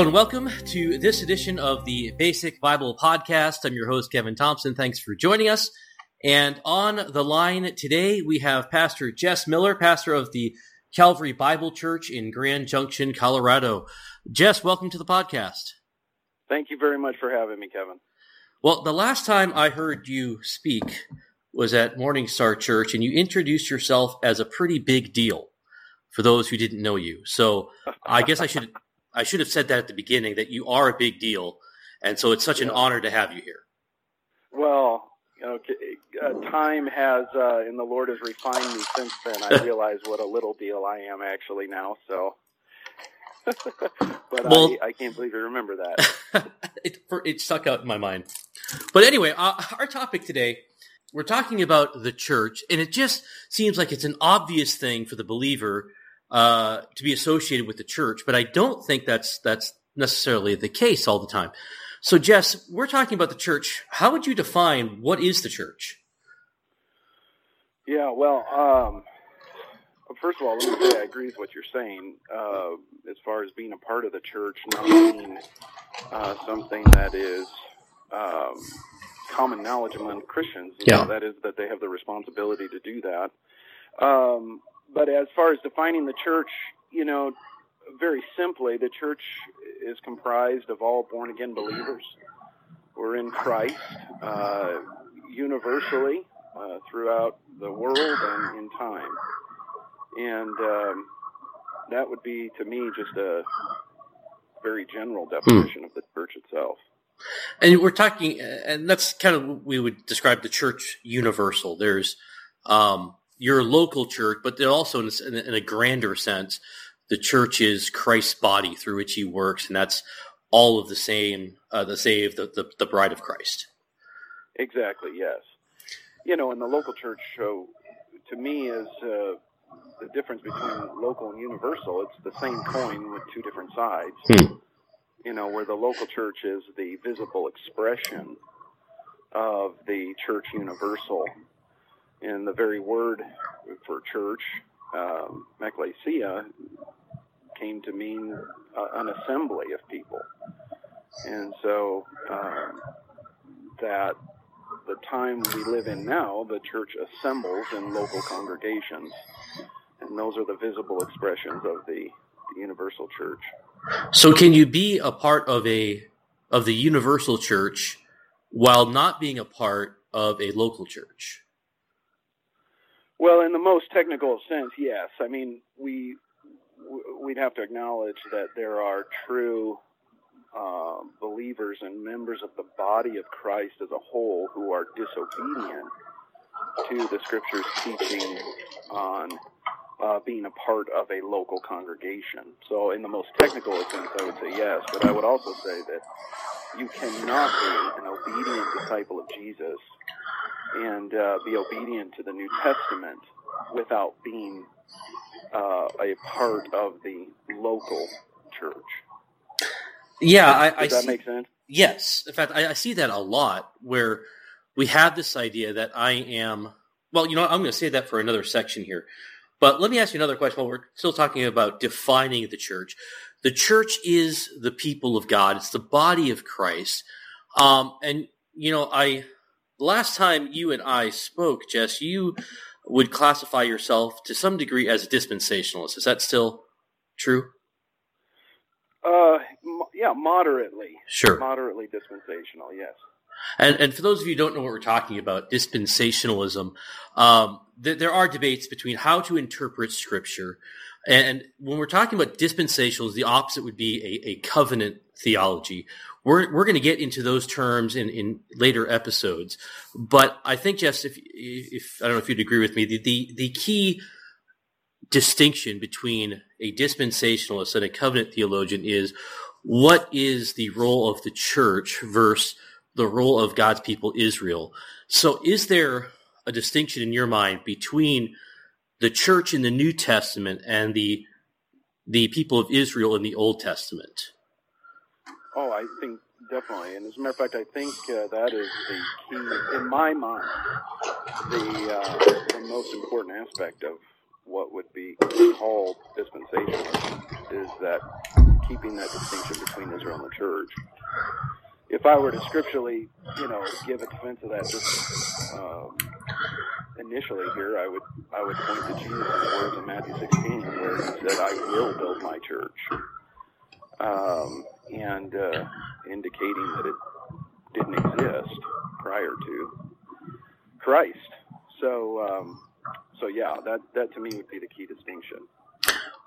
Hello and welcome to this edition of the Basic Bible Podcast. I'm your host, Kevin Thompson. Thanks for joining us. And on the line today, we have Pastor Jess Miller, pastor of the Calvary Bible Church in Grand Junction, Colorado. Jess, welcome to the podcast. Thank you very much for having me, Kevin. Well, the last time I heard you speak was at Morning Star Church, and you introduced yourself as a pretty big deal for those who didn't know you. So I guess I should I should have said that at the beginning that you are a big deal, and so it's such yeah. an honor to have you here. Well, okay, uh, time has uh, and the Lord has refined me since then. I realize what a little deal I am actually now. So. but well, I, I, can't believe you remember that. it, it stuck out in my mind. But anyway, uh, our topic today, we're talking about the church, and it just seems like it's an obvious thing for the believer uh, to be associated with the church, but I don't think that's that's necessarily the case all the time. So, Jess, we're talking about the church. How would you define what is the church? Yeah, well, um, first of all, let me say I agree with what you're saying uh, as far as being a part of the church, not being uh, something that is um, common knowledge among Christians. Yeah. that is that they have the responsibility to do that. Um, but as far as defining the church, you know, very simply, the church is comprised of all born again believers. We're in Christ uh, universally uh, throughout the world and in time. And um, that would be, to me, just a very general definition hmm. of the church itself. And we're talking, and that's kind of we would describe the church universal. There's um, your local church, but also in a, in a grander sense, the church is Christ's body through which he works, and that's all of the same, uh, the saved, the, the, the, bride of Christ. Exactly, yes. You know, and the local church, show to me, is uh, the difference between local and universal. It's the same coin with two different sides. Hmm. You know, where the local church is the visible expression of the church universal and the very word for church, um, ecclesia, came to mean uh, an assembly of people. And so um, that the time we live in now, the church assembles in local congregations, and those are the visible expressions of the, the universal church. So, can you be a part of a of the universal church while not being a part of a local church? Well, in the most technical sense, yes. I mean, we we'd have to acknowledge that there are true uh, believers and members of the body of Christ as a whole who are disobedient to the Scripture's teaching on uh, being a part of a local congregation. So, in the most technical sense, I would say yes, but I would also say that you cannot be an obedient disciple of Jesus and uh, be obedient to the New Testament without being uh, a part of the local church. Yeah, I, I does that see, make sense? Yes, in fact, I, I, see that a lot where we have this idea that I am. Well, you know, I'm going to say that for another section here, but let me ask you another question. While we're still talking about defining the church, the church is the people of God. It's the body of Christ, um, and you know, I last time you and I spoke, Jess, you would classify yourself to some degree as a dispensationalist. Is that still true? Uh, yeah, moderately. Sure. Moderately dispensational, yes. And, and for those of you who don't know what we're talking about, dispensationalism, um, th- there are debates between how to interpret Scripture. And when we're talking about dispensationalism, the opposite would be a, a covenant theology, we're we're going to get into those terms in, in later episodes. But I think, Jess, if if I don't know if you'd agree with me, the the, the key distinction between a dispensationalist and a covenant theologian is what is the role of the church versus the role of God's people Israel. So is there a distinction in your mind between the church in the New Testament and the the people of Israel in the Old Testament? Oh, I think definitely. And as a matter of fact, I think uh, that is the key, in my mind, the, uh, the most important aspect of what would be called dispensation is that keeping that distinction between Israel and the church. If I were to scripturally, you know, give a defense of that just um, initially here, I would I would point to Jesus' words in Matthew 16, where he said, "I will build my church," um, and uh, indicating that it didn't exist prior to Christ. So, um, so yeah, that that to me would be the key distinction.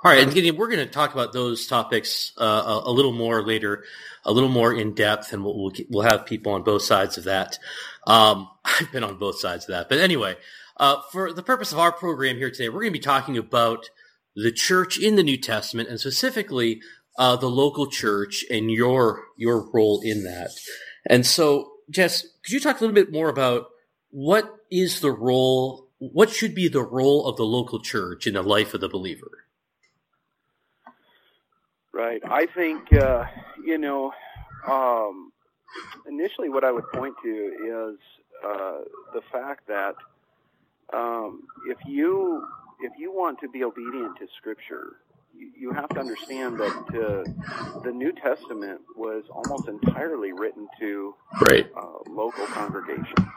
All right, and Gideon, we're going to talk about those topics uh, a, a, little more later, a little more in depth, and we'll, we'll, we'll have people on both sides of that. Um, I've been on both sides of that, but anyway, uh, for the purpose of our program here today, we're going to be talking about the church in the New Testament, and specifically uh, the local church and your your role in that. And so, Jess, could you talk a little bit more about what is the role? What should be the role of the local church in the life of the believer? Right. I think, uh, you know, um, initially what I would point to is uh, the fact that um, if you if you want to be obedient to Scripture, you, have to understand that uh, the New Testament was almost entirely written to right. uh, local congregations.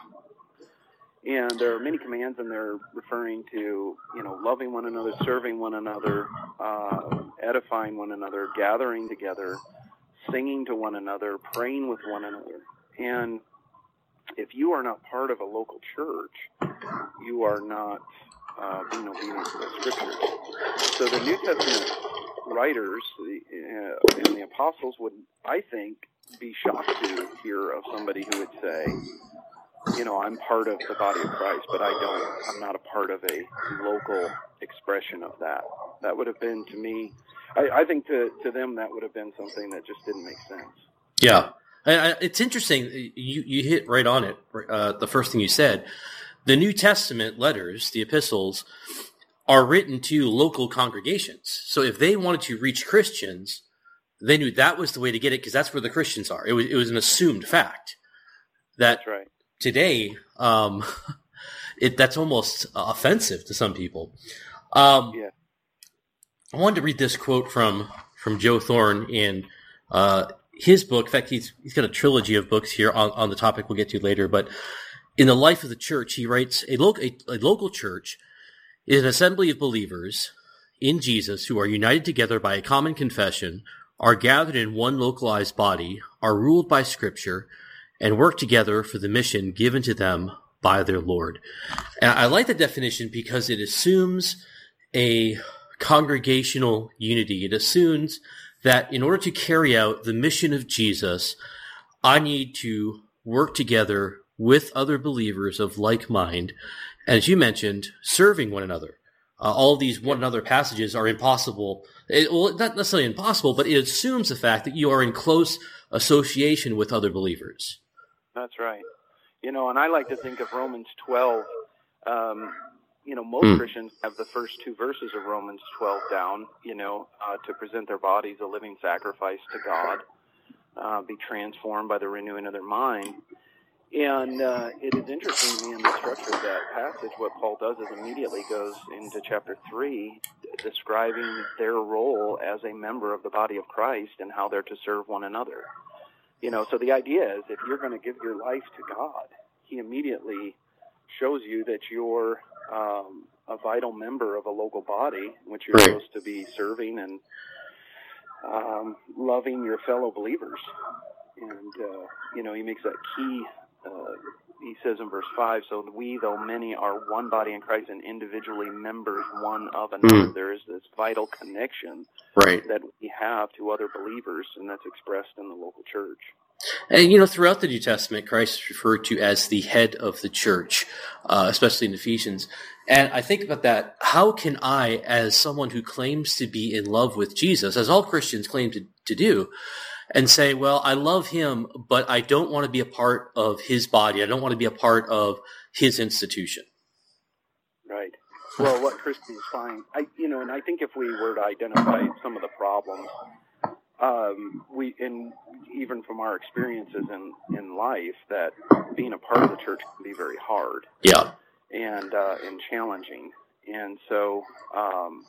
And there are many commands in there referring to, you know, loving one another, serving one another, uh, edifying one another, gathering together, singing to one another, praying with one another. And if you are not part of a local church, you are not uh, being obedient to the scriptures. So the New Testament writers uh, and the apostles would, I think, be shocked to hear of somebody who would say, you know, I'm part of the body of Christ, but I don't, I'm not a part of a local expression of that. That would have been to me, I, I think to, to them that would have been something that just didn't make sense. Yeah. It's interesting. You, you hit right on it. Uh, the first thing you said, the New Testament letters, the epistles, are written to local congregations. So if they wanted to reach Christians, they knew that was the way to get it because that's where the Christians are. It was, it was an assumed fact that right today, um, it that's almost offensive to some people. Um, yeah. I wanted to read this quote from from Joe Thorn in uh, his book. In fact, he's he's got a trilogy of books here on, on the topic we'll get to later. But in the life of the church, he writes a local a, a local church is an assembly of believers in Jesus who are united together by a common confession, are gathered in one localized body, are ruled by Scripture and work together for the mission given to them by their Lord. And I like the definition because it assumes a congregational unity. It assumes that in order to carry out the mission of Jesus, I need to work together with other believers of like mind. And as you mentioned, serving one another. Uh, all these one another passages are impossible. It, well, not necessarily impossible, but it assumes the fact that you are in close association with other believers. That's right. You know, and I like to think of Romans 12. Um, you know, most mm. Christians have the first two verses of Romans 12 down, you know, uh, to present their bodies a living sacrifice to God, uh, be transformed by the renewing of their mind. And uh, it is interesting to me in the structure of that passage, what Paul does is immediately goes into chapter 3, describing their role as a member of the body of Christ and how they're to serve one another. You know, so the idea is if you're going to give your life to God, He immediately shows you that you're um, a vital member of a local body, which you're right. supposed to be serving and um, loving your fellow believers. And uh, you know, He makes that key. Uh, he says in verse 5, so we, though many, are one body in Christ and individually members one of another. Mm. There is this vital connection right. that we have to other believers, and that's expressed in the local church. And you know, throughout the New Testament, Christ is referred to as the head of the church, uh, especially in Ephesians. And I think about that. How can I, as someone who claims to be in love with Jesus, as all Christians claim to, to do, and say, well, I love him, but I don't want to be a part of his body. I don't want to be a part of his institution. Right. Well, what Christians find, I, you know, and I think if we were to identify some of the problems, um, we, and even from our experiences in, in life, that being a part of the church can be very hard. Yeah. And, uh, and challenging. And so, um,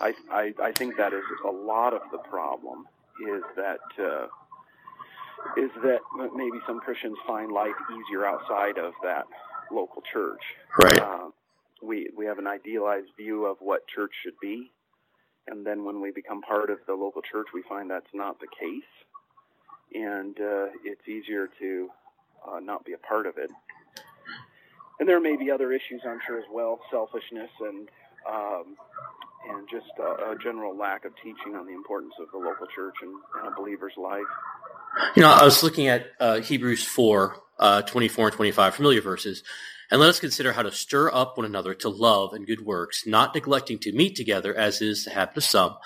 I, I, I think that is a lot of the problem is that uh, is that maybe some Christians find life easier outside of that local church. Right. Uh, we we have an idealized view of what church should be, and then when we become part of the local church, we find that's not the case, and uh, it's easier to uh, not be a part of it. And there may be other issues, I'm sure, as well, selfishness and um, and just a, a general lack of teaching on the importance of the local church and, and a believer's life. You know, I was looking at uh, Hebrews 4, uh, 24 and 25, familiar verses. And let us consider how to stir up one another to love and good works, not neglecting to meet together as is the habit of some,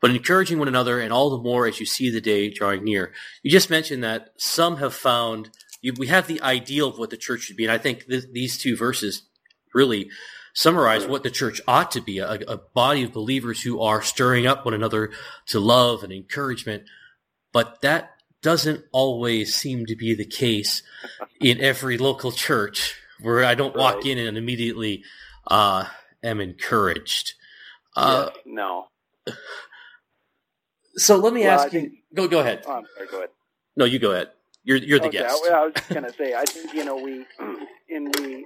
but encouraging one another and all the more as you see the day drawing near. You just mentioned that some have found, you, we have the ideal of what the church should be. And I think th- these two verses really summarize what the church ought to be, a, a body of believers who are stirring up one another to love and encouragement. But that doesn't always seem to be the case in every local church where I don't walk in and immediately uh, am encouraged. Uh, no. So let me Well, ask you. Go go ahead. Oh, sorry, go ahead. No, you go ahead. You're you're the okay, guest. I, I was just gonna say, I think you know we in the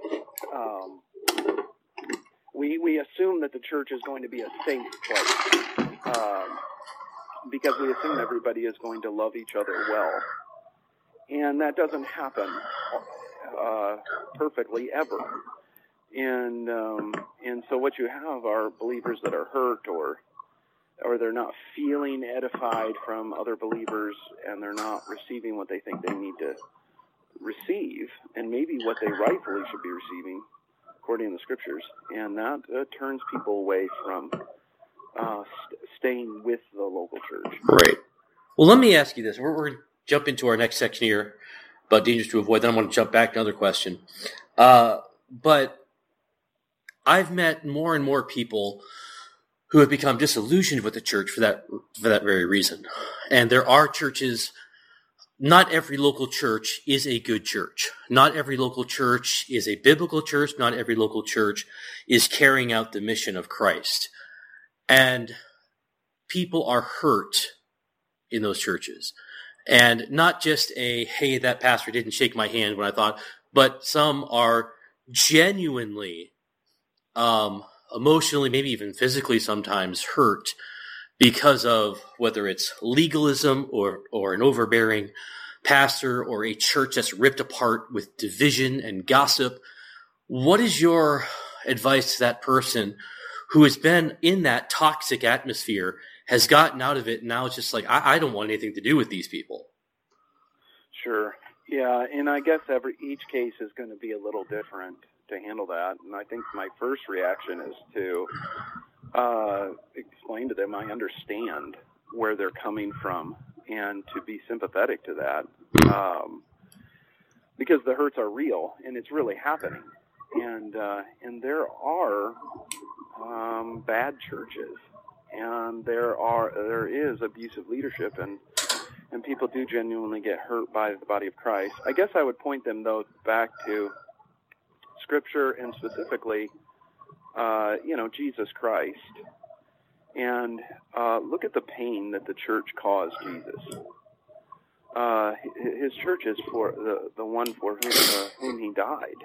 um, we we assume that the church is going to be a safe place um, because we assume everybody is going to love each other well, and that doesn't happen uh, perfectly ever. And um, and so what you have are believers that are hurt or or they're not feeling edified from other believers and they're not receiving what they think they need to receive and maybe what they rightfully should be receiving according to the scriptures and that uh, turns people away from uh, st- staying with the local church Right. Well, let me ask you this. We're, we're going to jump into our next section here about dangers to avoid. Then I want to jump back to another question. Uh, but I've met more and more people who have become disillusioned with the church for that for that very reason. And there are churches. Not every local church is a good church. Not every local church is a biblical church. Not every local church is carrying out the mission of Christ. And people are hurt in those churches. And not just a, hey, that pastor didn't shake my hand when I thought, but some are genuinely, um, emotionally, maybe even physically sometimes hurt because of whether it's legalism or, or an overbearing pastor or a church that's ripped apart with division and gossip. What is your advice to that person who has been in that toxic atmosphere has gotten out of it. And now it's just like, I, I don't want anything to do with these people. Sure. Yeah, and I guess every each case is going to be a little different to handle that. And I think my first reaction is to uh, explain to them I understand where they're coming from and to be sympathetic to that um, because the hurts are real and it's really happening. And uh, and there are um, bad churches and there are there is abusive leadership and and people do genuinely get hurt by the body of Christ. I guess I would point them though back to Scripture and specifically, uh, you know, Jesus Christ, and uh, look at the pain that the church caused Jesus. Uh, his church is for the the one for whom, uh, whom he died,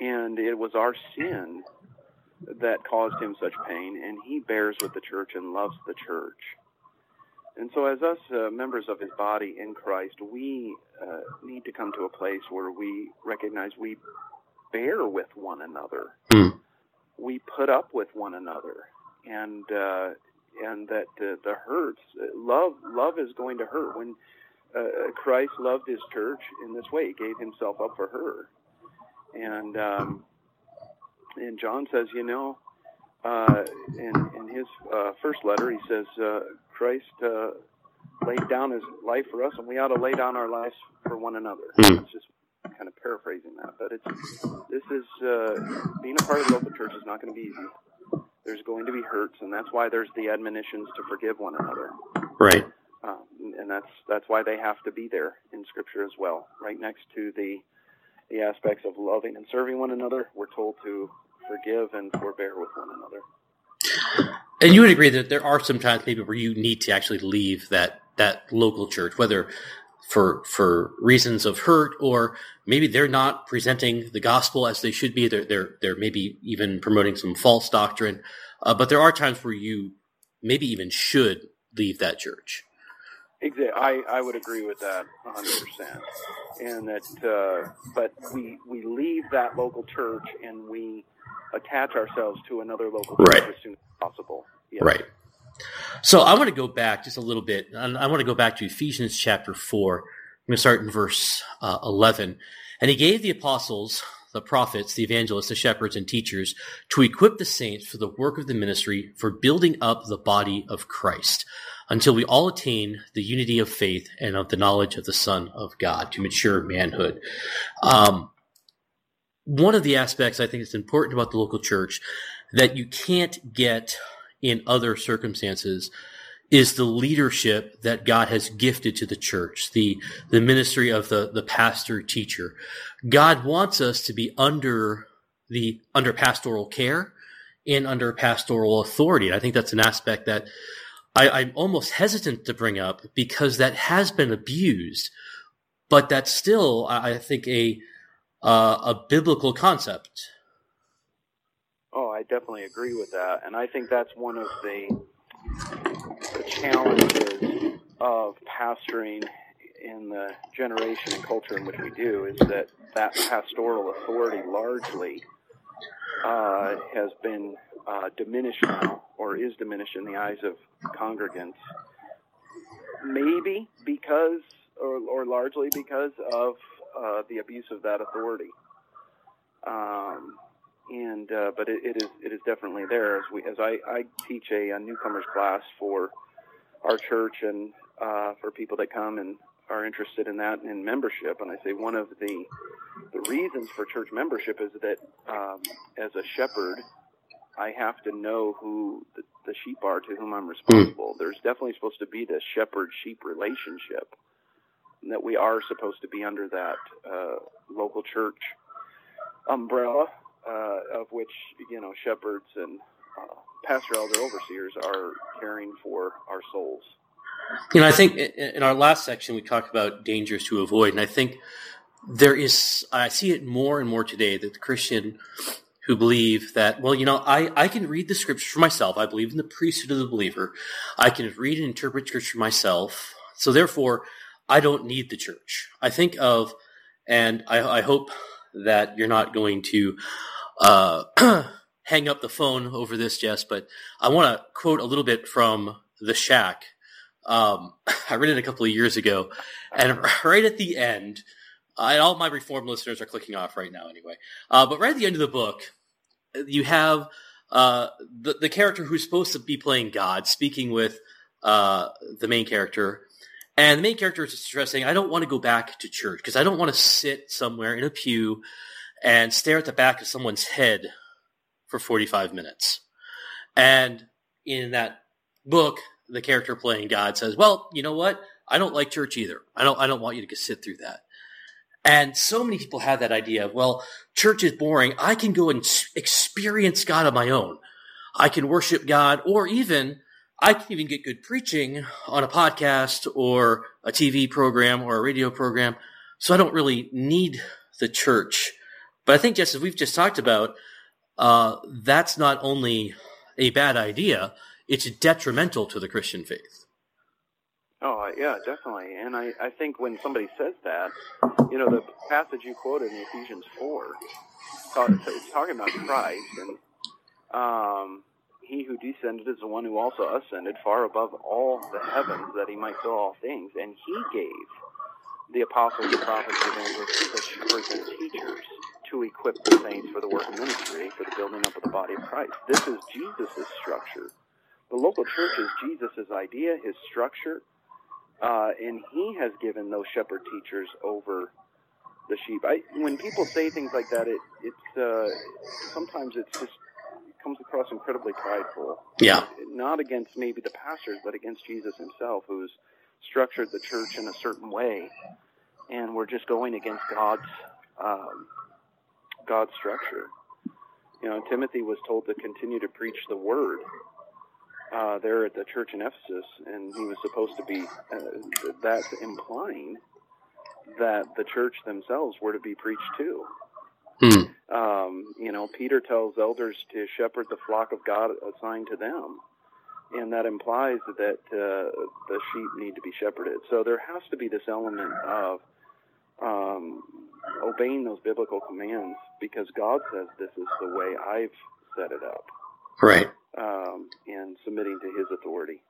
and it was our sin that caused him such pain, and he bears with the church and loves the church. And so, as us uh, members of his body in Christ, we uh, need to come to a place where we recognize we bear with one another. Hmm. We put up with one another, and uh, and that uh, the hurts. Love, love is going to hurt. When uh, Christ loved his church in this way, he gave himself up for her, and um, and John says, you know, uh, in in his uh, first letter, he says, uh, Christ uh, laid down his life for us, and we ought to lay down our lives for one another. Hmm. It's just kind of paraphrasing that, but it's this is uh, being a part of the local church is not going to be easy. There's going to be hurts, and that's why there's the admonitions to forgive one another, Right. um, and that's that's why they have to be there in Scripture as well, right next to the the aspects of loving and serving one another. We're told to forgive and forbear with one another. And you would agree that there are some times maybe where you need to actually leave that that local church, whether for for reasons of hurt or maybe they're not presenting the gospel as they should be. They're they're they're maybe even promoting some false doctrine. Uh, but there are times where you maybe even should leave that church. Exactly, I, I would agree with that 100. percent And that, uh, but we we leave that local church and we attach ourselves to another local church right. as soon as possible. Yes. Right. So I want to go back just a little bit. I want to go back to Ephesians chapter four. I'm going to start in verse uh, 11. And he gave the apostles, the prophets, the evangelists, the shepherds, and teachers to equip the saints for the work of the ministry for building up the body of Christ until we all attain the unity of faith and of the knowledge of the Son of God to mature manhood. Um, one of the aspects I think is important about the local church that you can't get in other circumstances is the leadership that God has gifted to the church, the, the ministry of the, the pastor teacher. God wants us to be under the, under pastoral care and under pastoral authority. I think that's an aspect that I, am almost hesitant to bring up because that has been abused, but that's still, I, I think, a uh, a biblical concept. Oh, I definitely agree with that, and I think that's one of the the challenges of pastoring in the generation and culture in which we do is that that pastoral authority largely uh, has been uh, diminished now, or is diminished in the eyes of congregants. Maybe because, or, or largely because of uh, the abuse of that authority. Um, and uh, but it, it is it is definitely there as we as I, I teach a, a newcomers class for our church and uh, for people that come and are interested in that in membership. And I say one of the the reasons for church membership is that um, as a shepherd, I have to know who the, the sheep are to whom I'm responsible. Mm. There's definitely supposed to be this shepherd sheep relationship. That we are supposed to be under that uh, local church umbrella, uh, of which you know shepherds and uh, pastor elder overseers are caring for our souls. You know, I think in our last section we talked about dangers to avoid, and I think there is I see it more and more today that the Christian who believe that, well, you know, I, I can read the scriptures for myself. I believe in the priesthood of the believer. I can read and interpret scripture myself. So therefore, I don't need the church. I think of, and I, I hope that you're not going to uh, hang up the phone over this, Jess, but I want to quote a little bit from The Shack. Um, I read it a couple of years ago, and right at the end, and all my reform listeners are clicking off right now anyway. Uh, but right at the end of the book, you have uh, the the character who's supposed to be playing God speaking with uh, the main character, and the main character is stressing, "I don't want to go back to church because I don't want to sit somewhere in a pew and stare at the back of someone's head for forty five minutes." And in that book, the character playing God says, "Well, you know what? I don't like church either. I don't. I don't want you to sit through that." And so many people have that idea of, well, church is boring. I can go and experience God on my own. I can worship God, or even I can even get good preaching on a podcast or a TV program or a radio program. So I don't really need the church. But I think just as we've just talked about, uh, that's not only a bad idea, it's detrimental to the Christian faith. Oh yeah, definitely. And I, I think when somebody says that, you know, the passage you quoted in Ephesians four, it's talking about Christ, and um, he who descended is the one who also ascended far above all the heavens, that he might fill all things. And he gave the apostles, the prophets, the evangelists, the shepherds, and teachers to equip the saints for the work of ministry, for the building up of the body of Christ. This is Jesus' structure. The local church is Jesus' idea, his structure, uh, and he has given those shepherd teachers over the sheep. I, when people say things like that, it it's uh, sometimes it's just comes across incredibly prideful. Yeah. Not against maybe the pastors, but against Jesus himself, who's structured the church in a certain way, and we're just going against God's um, God's structure. You know, Timothy was told to continue to preach the word, uh, there at the church in Ephesus, and he was supposed to be. Uh, that's implying that the church themselves were to be preached to. Hmm. Um, you know, Peter tells elders to shepherd the flock of God assigned to them, and that implies that uh, the sheep need to be shepherded. So there has to be this element of um, obeying those biblical commands because God says this is the way I've set it up. Right. Um, and submitting to His authority.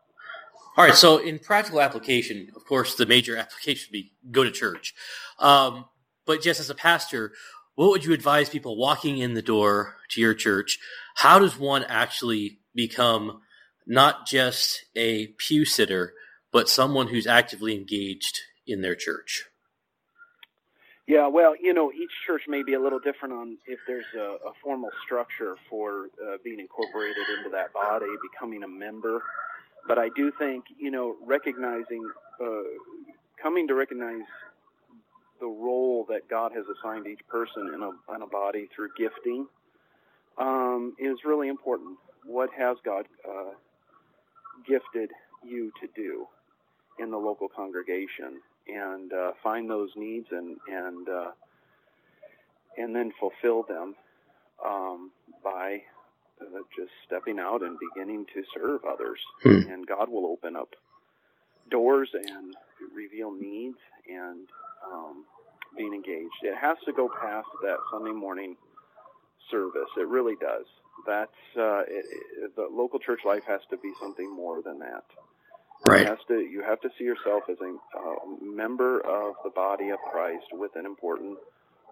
All right. So in practical application, of course, the major application would be go to church. Um, but just as a pastor, what would you advise people walking in the door to your church? How does one actually become not just a pew sitter, but someone who's actively engaged in their church? Yeah, well, you know, each church may be a little different on if there's a, a formal structure for uh, being incorporated into that body, becoming a member. But I do think, you know, recognizing, uh, coming to recognize the role that God has assigned each person in a, in a body through gifting um, is really important. What has God uh, gifted you to do in the local congregation? and uh, find those needs and and uh, and then fulfill them um, by uh, just stepping out and beginning to serve others. Hmm. And God will open up doors and reveal needs and um, being engaged. It has to go past that Sunday morning service. It really does. That's uh, it, it, the local church life has to be something more than that. Right. You have to you have to see yourself as a uh, member of the body of Christ with an important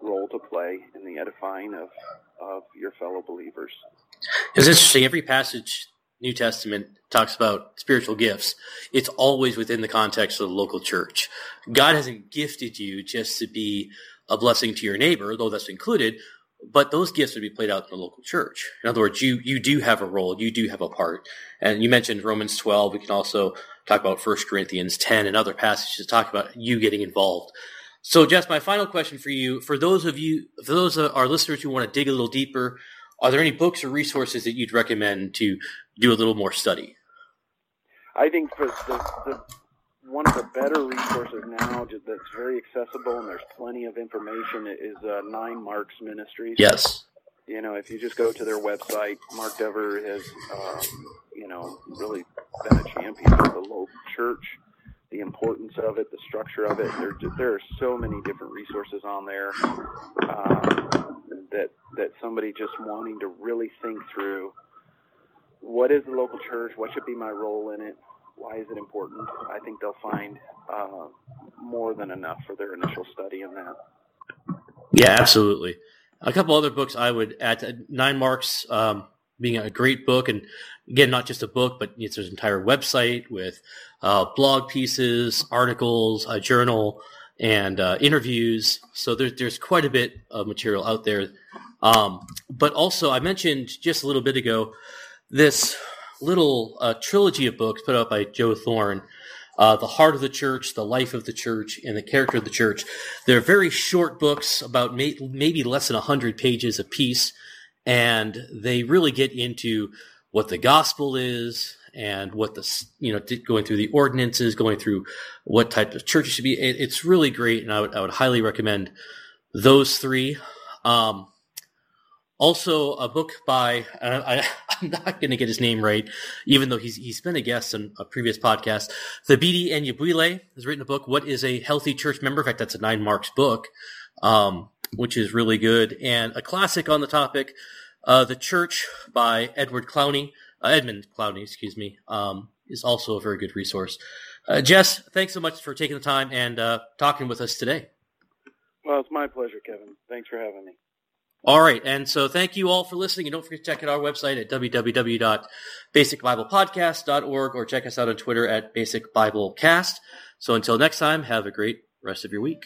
role to play in the edifying of of your fellow believers. It's interesting. Every passage New Testament talks about spiritual gifts. It's always within the context of the local church. God hasn't gifted you just to be a blessing to your neighbor, though that's included, but those gifts would be played out in the local church. In other words, you you do have a role, you do have a part. And you mentioned Romans 12. We can also talk about 1 Corinthians 10 and other passages talk about you getting involved. So, Jess, my final question for you: for those of you, for those of our listeners who want to dig a little deeper, are there any books or resources that you'd recommend to do a little more study? I think for the, the one of the better resources now that's very accessible and there's plenty of information is uh, Nine Marks Ministries. Yes. You know, if you just go to their website, Mark Dever has, um, you know, really been a champion of the local church, the importance of it, the structure of it. There, there are so many different resources on there um, that that somebody just wanting to really think through what is the local church, what should be my role in it, why is it important? I think they'll find uh, more than enough for their initial study in that. Yeah, absolutely. A couple other books I would add Nine Marks um, being a great book, and again, not just a book, but it's an entire website with uh, blog pieces, articles, a journal, and uh, interviews. So there's there's quite a bit of material out there. Um, but also, I mentioned just a little bit ago this little uh, trilogy of books put out by Joe Thorn. Uh, the heart of the church, the life of the church, and the character of the church. They're very short books, about may- maybe less than 100 pages apiece, and they really get into what the gospel is and what the, you know, going through the ordinances, going through what type of church it should be. It, it's really great, and I would, I would highly recommend those three. Um, also, a book by I, am not going to get his name right, even though he's he's been a guest on a previous podcast. Thabiti Anyabwile has written a book. What is a healthy church member? In fact, that's a nine marks book, um, which is really good and a classic on the topic. Uh, the Church by Edward Clowney, uh, Edmund Clowney, excuse me, um, is also a very good resource. Uh, Jess, thanks so much for taking the time and uh, talking with us today. Well, it's my pleasure, Kevin. Thanks for having me. All right. And so thank you all for listening. And don't forget to check out our website at www.basicbiblepodcast.org or check us out on Twitter at basicbiblecast. So until next time, have a great rest of your week.